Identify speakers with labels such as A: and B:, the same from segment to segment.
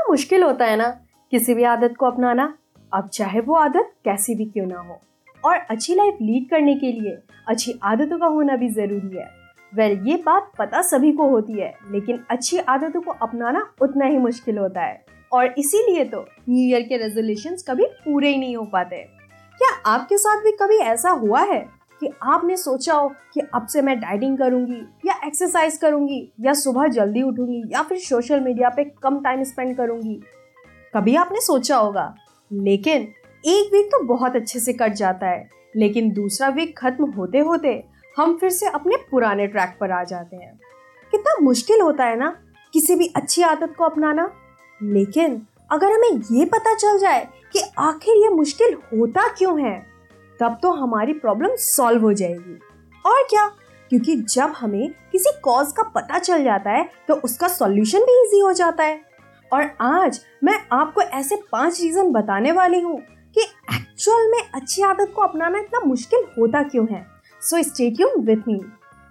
A: कितना मुश्किल होता है ना किसी भी आदत को अपनाना। अब चाहे वो आदत कैसी भी क्यों ना हो। और अच्छी लाइफ लीड करने के लिए अच्छी आदतों का होना भी ज़रूरी है। वेल well, ये बात पता सभी को होती है लेकिन अच्छी आदतों को अपनाना उतना ही मुश्किल होता है। और इसीलिए तो न्यू ईयर के रेजोल्यूशन कभी पूरे ही नहीं हो पाते। क्या आपके साथ भी कभी ऐसा हुआ है? कि आपने सोचा हो कि अब से मैं डाइटिंग करूँगी या एक्सरसाइज करूँगी या सुबह जल्दी उठूँगी या फिर सोशल मीडिया पे कम टाइम स्पेंड करूँगी। कभी आपने सोचा होगा, लेकिन एक वीक तो बहुत अच्छे से कट जाता है, लेकिन दूसरा वीक खत्म होते होते हम फिर से अपने पुराने ट्रैक पर आ जाते हैं। कितना मुश्किल होता है ना, किसी भी अच्छी आदत को अपनाना। लेकिन अगर हमें ये पता चल जाए कि आखिर ये मुश्किल होता क्यों है तब तो हमारी प्रॉब्लम सॉल्व हो जाएगी। और क्या? क्योंकि जब हमें किसी कॉज का पता चल जाता है तो उसका सॉल्यूशन भी इजी हो जाता है। और आज मैं आपको ऐसे पाँच रीजन बताने वाली हूँ कि एक्चुअल में अच्छी आदत को अपनाना इतना मुश्किल होता क्यों है। So stay tune with me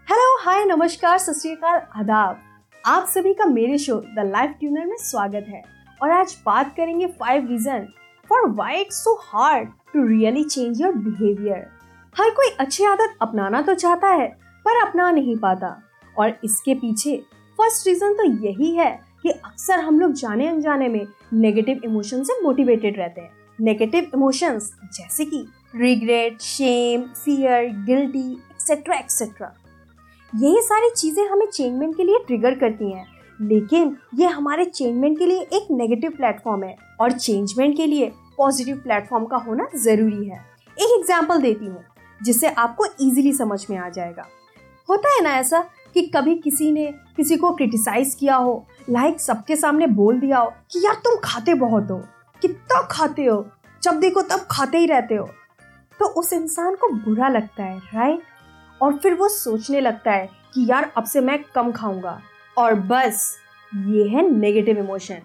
A: hello hi नमस्कार, सत आदाब। आप सभी का मेरे शो द लाइफ ट्यूनर में स्वागत है। और आज बात करेंगे five reason for why it's so hard to really change your behaviour हर कोई अच्छी आदत अपनाना तो चाहता है, पर अपना नहीं पाता। और इसके पीछे फ़र्स्ट रीजन तो यही है कि अक्सर हम लोग जाने अनजाने में नेगेटिव इमोशन से मोटिवेटेड रहते हैं। नेगेटिव इमोशंस जैसे कि regret shame fear guilty etcetera etcetera यही सारी चीज़ें हमें चेंजमेंट के लिए ट्रिगर करती हैं, लेकिन ये हमारे चेंजमेंट के लिए एक नेगेटिव प्लेटफॉर्म है। और चेंजमेंट के लिए पॉजिटिव प्लेटफॉर्म का होना ज़रूरी है। एक एग्ज़ाम्पल देती हूँ, जिससे आपको इजीली समझ में आ जाएगा। होता है ना ऐसा कि कभी किसी ने किसी को क्रिटिसाइज किया हो लाइक सबके सामने बोल दिया हो कि यार तुम खाते बहुत हो, कितना खाते हो, जब देखो तब खाते ही रहते हो। तो उस इंसान को बुरा लगता है राइट और फिर वो सोचने लगता है कि यार अब से मैं कम खाऊँगा। और बस, ये है नेगेटिव इमोशन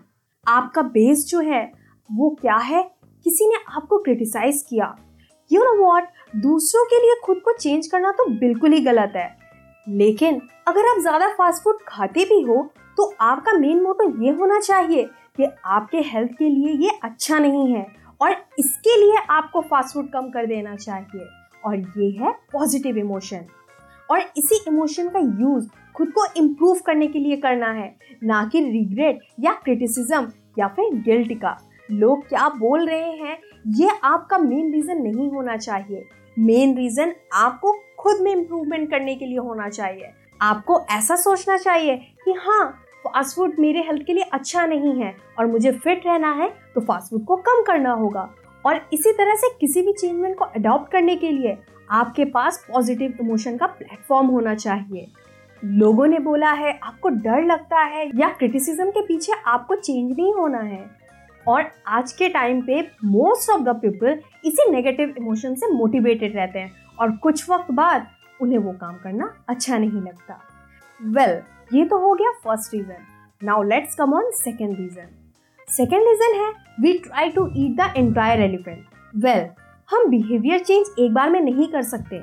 A: आपका बेस जो है, वो क्या है? किसी ने आपको क्रिटिसाइज किया। यू नो वॉट दूसरों के लिए खुद को चेंज करना तो बिल्कुल ही गलत है। लेकिन अगर आप ज़्यादा फास्ट फ़ूड खाते भी हो तो आपका मेन मोटो ये होना चाहिए कि आपके हेल्थ के लिए ये अच्छा नहीं है और इसके लिए आपको फास्ट फ़ूड कम कर देना चाहिए। और ये है पॉजिटिव इमोशन और इसी इमोशन का यूज़ खुद को इम्प्रूव करने के लिए करना है, ना कि रिग्रेट या क्रिटिसिज्म या फिर गिल्ट का। लोग क्या बोल रहे हैं? ये आपका मेन रीजन नहीं होना चाहिए। मेन रीजन आपको खुद में इम्प्रूवमेंट करने के लिए होना चाहिए। आपको ऐसा सोचना चाहिए कि हाँ फास्ट फ़ूड मेरे हेल्थ के लिए अच्छा नहीं है और मुझे फिट रहना है तो फास्ट फ़ूड को कम करना होगा। और इसी तरह से किसी भी चेंजमेंट को अडॉप्ट करने के लिए आपके पास पॉजिटिव इमोशन का प्लेटफॉर्म होना चाहिए। लोगों ने बोला है, आपको डर लगता है या क्रिटिसिज्म के पीछे आपको चेंज नहीं होना है। और आज के टाइम पे मोस्ट ऑफ़ द पीपल इसी नेगेटिव इमोशन से मोटिवेटेड रहते हैं और कुछ वक्त बाद उन्हें वो काम करना अच्छा नहीं लगता। वेल well, ये तो हो गया first reason now let's come on second reason second reason है we try to eat the entire elephant well हम बिहेवियर चेंज एक बार में नहीं कर सकते।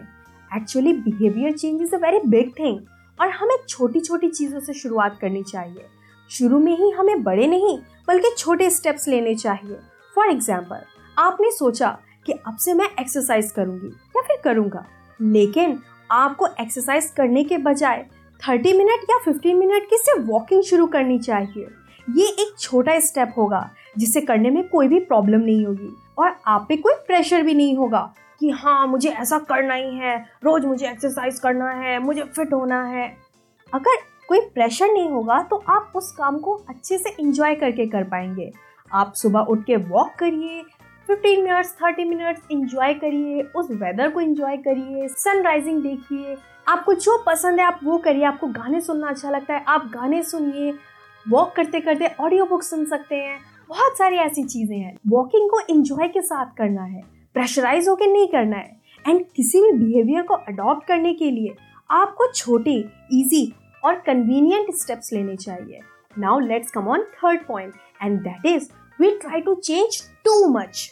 A: Actually behaviour change is a very big thing और हमें छोटी छोटी चीज़ों से शुरुआत करनी चाहिए। शुरू में ही हमें बड़े नहीं बल्कि छोटे स्टेप्स लेने चाहिए। फॉर एग्ज़ाम्पल आपने सोचा कि अब से मैं एक्सरसाइज करूँगी या फिर करूँगा, लेकिन आपको एक्सरसाइज करने के बजाय 30 मिनट या 15 मिनट की सिर्फ़ वॉकिंग शुरू करनी चाहिए। ये एक छोटा स्टेप होगा, जिसे करने में कोई भी प्रॉब्लम नहीं होगी और आप पे कोई प्रेशर भी नहीं होगा कि हाँ मुझे ऐसा करना ही है, रोज मुझे एक्सरसाइज करना है, मुझे फिट होना है। अगर कोई प्रेशर नहीं होगा तो आप उस काम को अच्छे से इंजॉय करके कर पाएँगे। आप सुबह उठ के वॉक करिए 15 मिनट्स 30 मिनट्स इंजॉय करिए, उस वेदर को इंजॉय करिए सनराइजिंग देखिए। आपको जो पसंद है, आप वो करिए। आपको गाने सुनना अच्छा लगता है, आप गाने सुनिए। वॉक करते करते ऑडियो बुक सुन सकते हैं। बहुत सारी ऐसी चीज़ें हैं। वॉकिंग को इंजॉय के साथ करना है। प्रेशराइज होकर नहीं करना है। एंड किसी भी बिहेवियर को अडॉप्ट करने के लिए आपको छोटे इजी और कन्वीनियंट स्टेप्स लेने चाहिए। Now let's come on third point and that is we try to change too much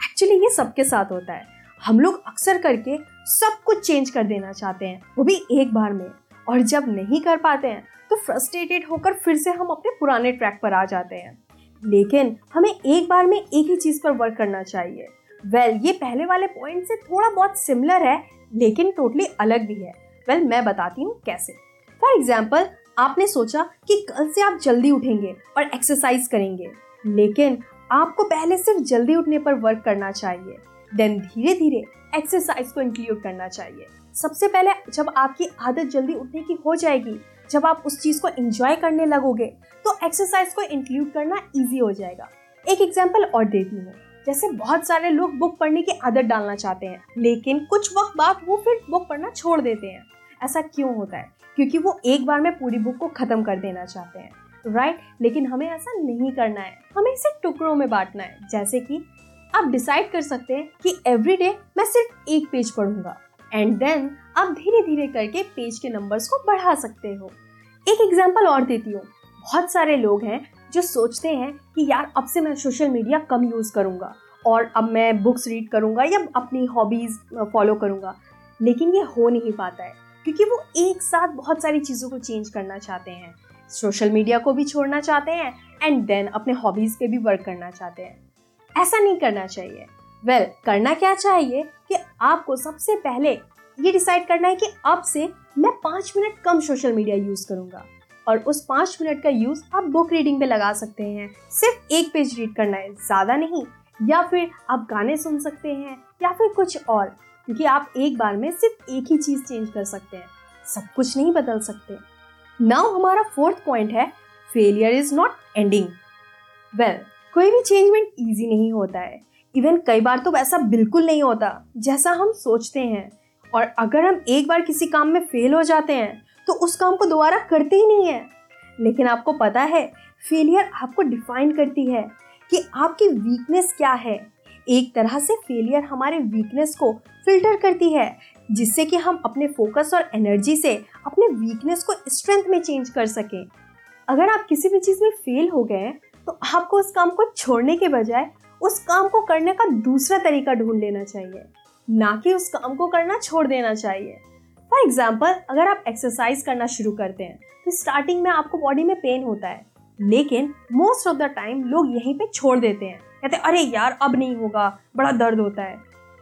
A: actually ये सबके साथ होता है। हम लोग अक्सर करके सब कुछ चेंज कर देना चाहते हैं वो भी एक बार में। और जब नहीं कर पाते हैं तो फ्रस्ट्रेटेड होकर फिर से हम अपने पुराने ट्रैक पर आ जाते हैं। लेकिन हमें एक बार में एक ही चीज़ पर वर्क करना चाहिए। वेल well, ये पहले वाले पॉइंट से थोड़ा बहुत सिमिलर है लेकिन टोटली अलग भी है। वेल well, मैं बताती हूँ कैसे। फॉर एग्ज़ाम्पल आपने सोचा कि कल से आप जल्दी उठेंगे और एक्सरसाइज करेंगे, लेकिन आपको पहले सिर्फ़ जल्दी उठने पर वर्क करना चाहिए देन धीरे धीरे एक्सरसाइज को इंक्लूड करना चाहिए। सबसे पहले जब आपकी आदत जल्दी उठने की हो जाएगी, जब आप उस चीज़ को एंजॉय करने लगोगे तो एक्सरसाइज को इंक्लूड करना इजी हो जाएगा। एक एग्ज़ाम्पल और देती हूँ। जैसे बहुत सारे लोग बुक पढ़ने की आदत डालना चाहते हैं, लेकिन कुछ वक्त बाद वो फिर बुक पढ़ना छोड़ देते हैं। ऐसा क्यों होता है? क्योंकि वो एक बार में पूरी बुक को खत्म कर देना चाहते हैं राइट right? लेकिन हमें ऐसा नहीं करना है। हमें इसे टुकड़ों में बांटना है। जैसे कि आप डिसाइड कर सकते हैं कि एवरी डे मैं सिर्फ़ एक पेज पढ़ूँगा एंड देन आप धीरे धीरे करके पेज के नंबर्स को बढ़ा सकते हो। एक एग्ज़ाम्पल और देती हूँ। बहुत सारे लोग हैं जो सोचते हैं कि यार, अब से मैं सोशल मीडिया कम यूज़ करूँगा, और अब मैं बुक्स रीड करूँगा या अपनी हॉबीज़ फॉलो करूँगा, लेकिन ये हो नहीं पाता है। क्योंकि वो एक साथ बहुत सारी चीज़ों को चेंज करना चाहते हैं। सोशल मीडिया को भी छोड़ना चाहते हैं एंड देन अपने हॉबीज़ पे भी वर्क करना चाहते हैं। ऐसा नहीं करना चाहिए। वेल well, करना क्या चाहिए कि आपको सबसे पहले ये डिसाइड करना है कि अब से मैं पाँच मिनट कम सोशल मीडिया यूज़ करूँगा। और उस पाँच मिनट का यूज़ आप बुक रीडिंग पे लगा सकते हैं। सिर्फ़ एक पेज रीड करना है ज़्यादा नहीं। या फिर आप गाने सुन सकते हैं या फिर कुछ और। क्योंकि आप एक बार में सिर्फ़ एक ही चीज़ चेंज कर सकते हैं। सब कुछ नहीं बदल सकते। नाउ हमारा फोर्थ पॉइंट है failure is not ending well कोई भी चेंजमेंट ईजी नहीं होता है। इवन कई बार तो वैसा बिल्कुल नहीं होता, जैसा हम सोचते हैं। और अगर हम एक बार किसी काम में फेल हो जाते हैं तो उस काम को दोबारा करते ही नहीं है। लेकिन आपको पता है फेलियर आपको डिफाइन करती है कि आपकी वीकनेस क्या है। एक तरह से फेलियर हमारे वीकनेस को फ़िल्टर करती है, जिससे कि हम अपने फोकस और एनर्जी से अपने वीकनेस को स्ट्रेंथ में चेंज कर सकें। अगर आप किसी भी चीज़ में फेल हो गए तो आपको उस काम को छोड़ने के बजाय उस काम को करने का दूसरा तरीका ढूंढ लेना चाहिए। ना कि उस काम को करना छोड़ देना चाहिए। फॉर एग्ज़ाम्पल अगर आप एक्सरसाइज करना शुरू करते हैं तो स्टार्टिंग में आपको बॉडी में पेन होता है, लेकिन मोस्ट ऑफ़ द टाइम लोग यहीं पे छोड़ देते हैं। कहते अरे यार, अब नहीं होगा, बड़ा दर्द होता है।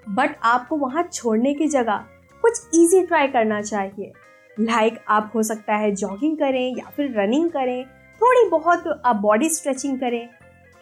A: बट आपको वहाँ छोड़ने की जगह कुछ ईजी ट्राई करना चाहिए। लाइक like आप हो सकता है जॉगिंग करें या फिर रनिंग करें, थोड़ी बहुत आप बॉडी स्ट्रेचिंग करें।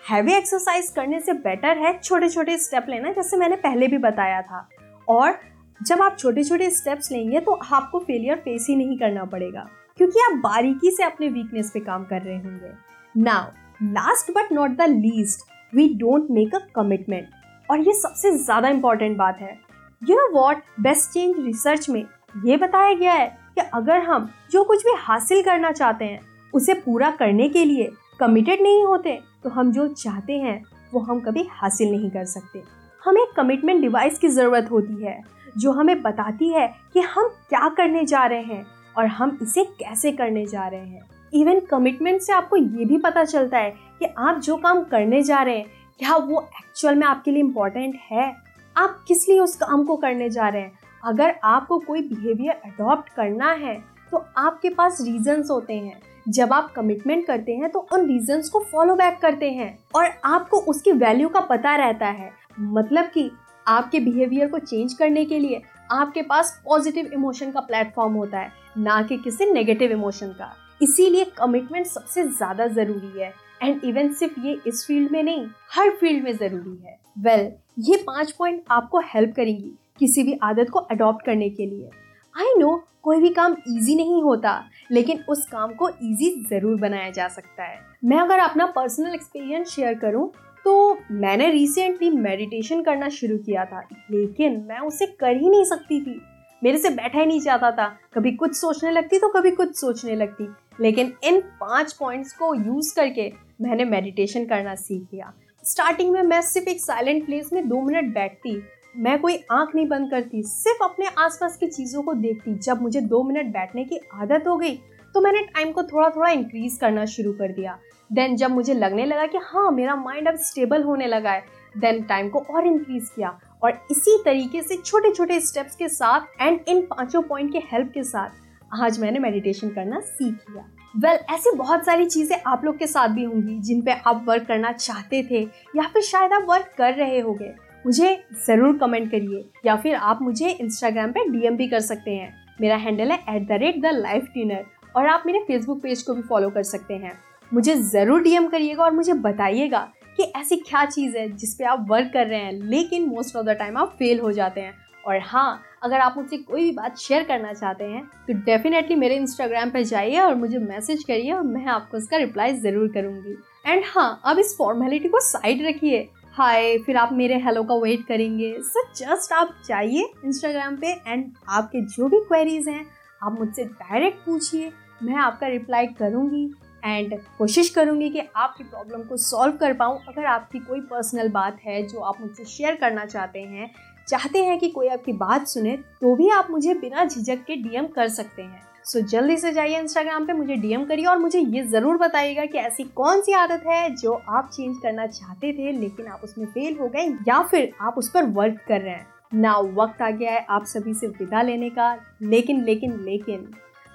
A: हैवी एक्सरसाइज करने से बेटर है छोटे छोटे स्टेप लेना, जैसे मैंने पहले भी बताया था। और जब आप छोटे छोटे स्टेप्स लेंगे तो आपको फेलियर फेस ही नहीं करना पड़ेगा, क्योंकि आप बारीकी से अपने वीकनेस पे काम कर रहे होंगे। Now last but not the least we don't make a commitment और ये सबसे ज़्यादा इंपॉर्टेंट बात है। You know what best change research में ये बताया गया है कि अगर हम जो कुछ भी हासिल करना चाहते हैं, उसे पूरा करने के लिए कमिटेड नहीं होते तो हम जो चाहते हैं, वो हम कभी हासिल नहीं कर सकते। हमें कमिटमेंट डिवाइस की ज़रूरत होती है, जो हमें बताती है कि हम क्या करने जा रहे हैं और हम इसे कैसे करने जा रहे हैं। इवन कमिटमेंट से आपको ये भी पता चलता है कि आप जो काम करने जा रहे हैं, क्या वो एक्चुअल में आपके लिए इम्पोर्टेंट है? आप किस लिए उस काम को करने जा रहे हैं? अगर आपको कोई बिहेवियर अडॉप्ट करना है तो आपके पास रीजंस होते हैं। जब आप कमिटमेंट करते हैं तो उन रीजंस को फॉलो बैक करते हैं और आपको उसकी वैल्यू का पता रहता है। मतलब कि आपके बिहेवियर को चेंज करने के लिए आपके पास पॉजिटिव इमोशन का प्लेटफॉर्म होता है, ना कि किसी नेगेटिव इमोशन का। इसीलिए कमिटमेंट सबसे ज़्यादा ज़रूरी है। एंड इवन सिर्फ़ ये इस फ़ील्ड में नहीं हर फ़ील्ड में ज़रूरी है। वेल well, ये पाँच पॉइंट आपको हेल्प करेंगी किसी भी आदत को अडॉप्ट करने के लिए। आई नो कोई भी काम इजी नहीं होता लेकिन उस काम को इजी ज़रूर बनाया जा सकता है। मैं अगर अपना पर्सनल एक्सपीरियंस शेयर करूँ तो मैंने रिसेंटली मेडिटेशन करना शुरू किया था लेकिन मैं उसे कर ही नहीं सकती थी। मेरे से बैठा ही नहीं चाहता था। कभी कुछ सोचने लगती तो कभी कुछ सोचने लगती। लेकिन इन पाँच पॉइंट्स को यूज़ करके मैंने मेडिटेशन करना सीख लिया। स्टार्टिंग में मैं सिर्फ़ एक साइलेंट प्लेस में दो मिनट बैठती, मैं कोई आँख नहीं बंद करती, सिर्फ़ अपने आसपास की चीज़ों को देखती। जब मुझे दो मिनट बैठने की आदत हो गई तो मैंने टाइम को थोड़ा थोड़ा इंक्रीज करना शुरू कर दिया। देन जब मुझे लगने लगा कि हाँ मेरा माइंड अब स्टेबल होने लगा है देन टाइम को और इंक्रीज किया। और इसी तरीके से छोटे छोटे स्टेप्स के साथ एंड इन पाँचों पॉइंट के हेल्प के साथ आज मैंने मेडिटेशन करना सीख लिया। वेल well, ऐसी बहुत सारी चीज़ें आप लोग के साथ भी होंगी जिन पे आप वर्क करना चाहते थे या फिर शायद आप वर्क कर रहे होंगे। मुझे ज़रूर कमेंट करिए या फिर आप मुझे इंस्टाग्राम पे डीएम भी कर सकते हैं। मेरा हैंडल है at the rate the life tuner और आप मेरे फेसबुक पेज को भी फॉलो कर सकते हैं। मुझे ज़रूर डीएम करिएगा और मुझे बताइएगा कि ऐसी क्या चीज़ है जिस पे आप वर्क कर रहे हैं लेकिन मोस्ट ऑफ़ द टाइम आप फेल हो जाते हैं। और हाँ अगर आप मुझसे कोई भी बात शेयर करना चाहते हैं तो डेफिनेटली मेरे इंस्टाग्राम पर जाइए और मुझे मैसेज करिए और मैं आपको उसका रिप्लाई ज़रूर करूँगी। एंड हाँ अब इस फॉर्मेलिटी को साइड रखिए। हाय फिर आप मेरे हेलो का वेट करेंगे। सो जस्ट आप जाइए इंस्टाग्राम पे एंड आपके जो भी क्वेरीज हैं, आप मुझसे डायरेक्ट पूछिए। मैं आपका रिप्लाई करूँगी एंड कोशिश करूँगी कि आपकी प्रॉब्लम को सॉल्व कर पाऊँ। अगर आपकी कोई पर्सनल बात है जो आप मुझसे शेयर करना चाहते हैं चाहते हैं कि कोई आपकी बात सुने तो भी आप मुझे बिना झिझक के डीएम कर सकते हैं। सो so, जल्दी से जाइए इंस्टाग्राम पे मुझे डीएम करिए और मुझे ये ज़रूर बताइएगा कि ऐसी कौन सी आदत है जो आप चेंज करना चाहते थे लेकिन आप उसमें फेल हो गए या फिर आप उस पर वर्क कर रहे हैं। ना वक्त आ गया है आप सभी से विदा लेने का। लेकिन लेकिन लेकिन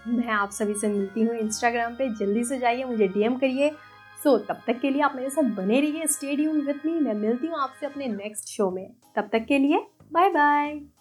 A: मैं आप सभी से मिलती हूँ इंस्टाग्राम पे। जल्दी से जाइए मुझे डीएम करिए। सो so, तब तक के लिए आप मेरे साथ बने रहिए स्टेडियम विथ मी मैं मिलती हूँ आपसे अपने नेक्स्ट शो में। तब तक के लिए Bye bye.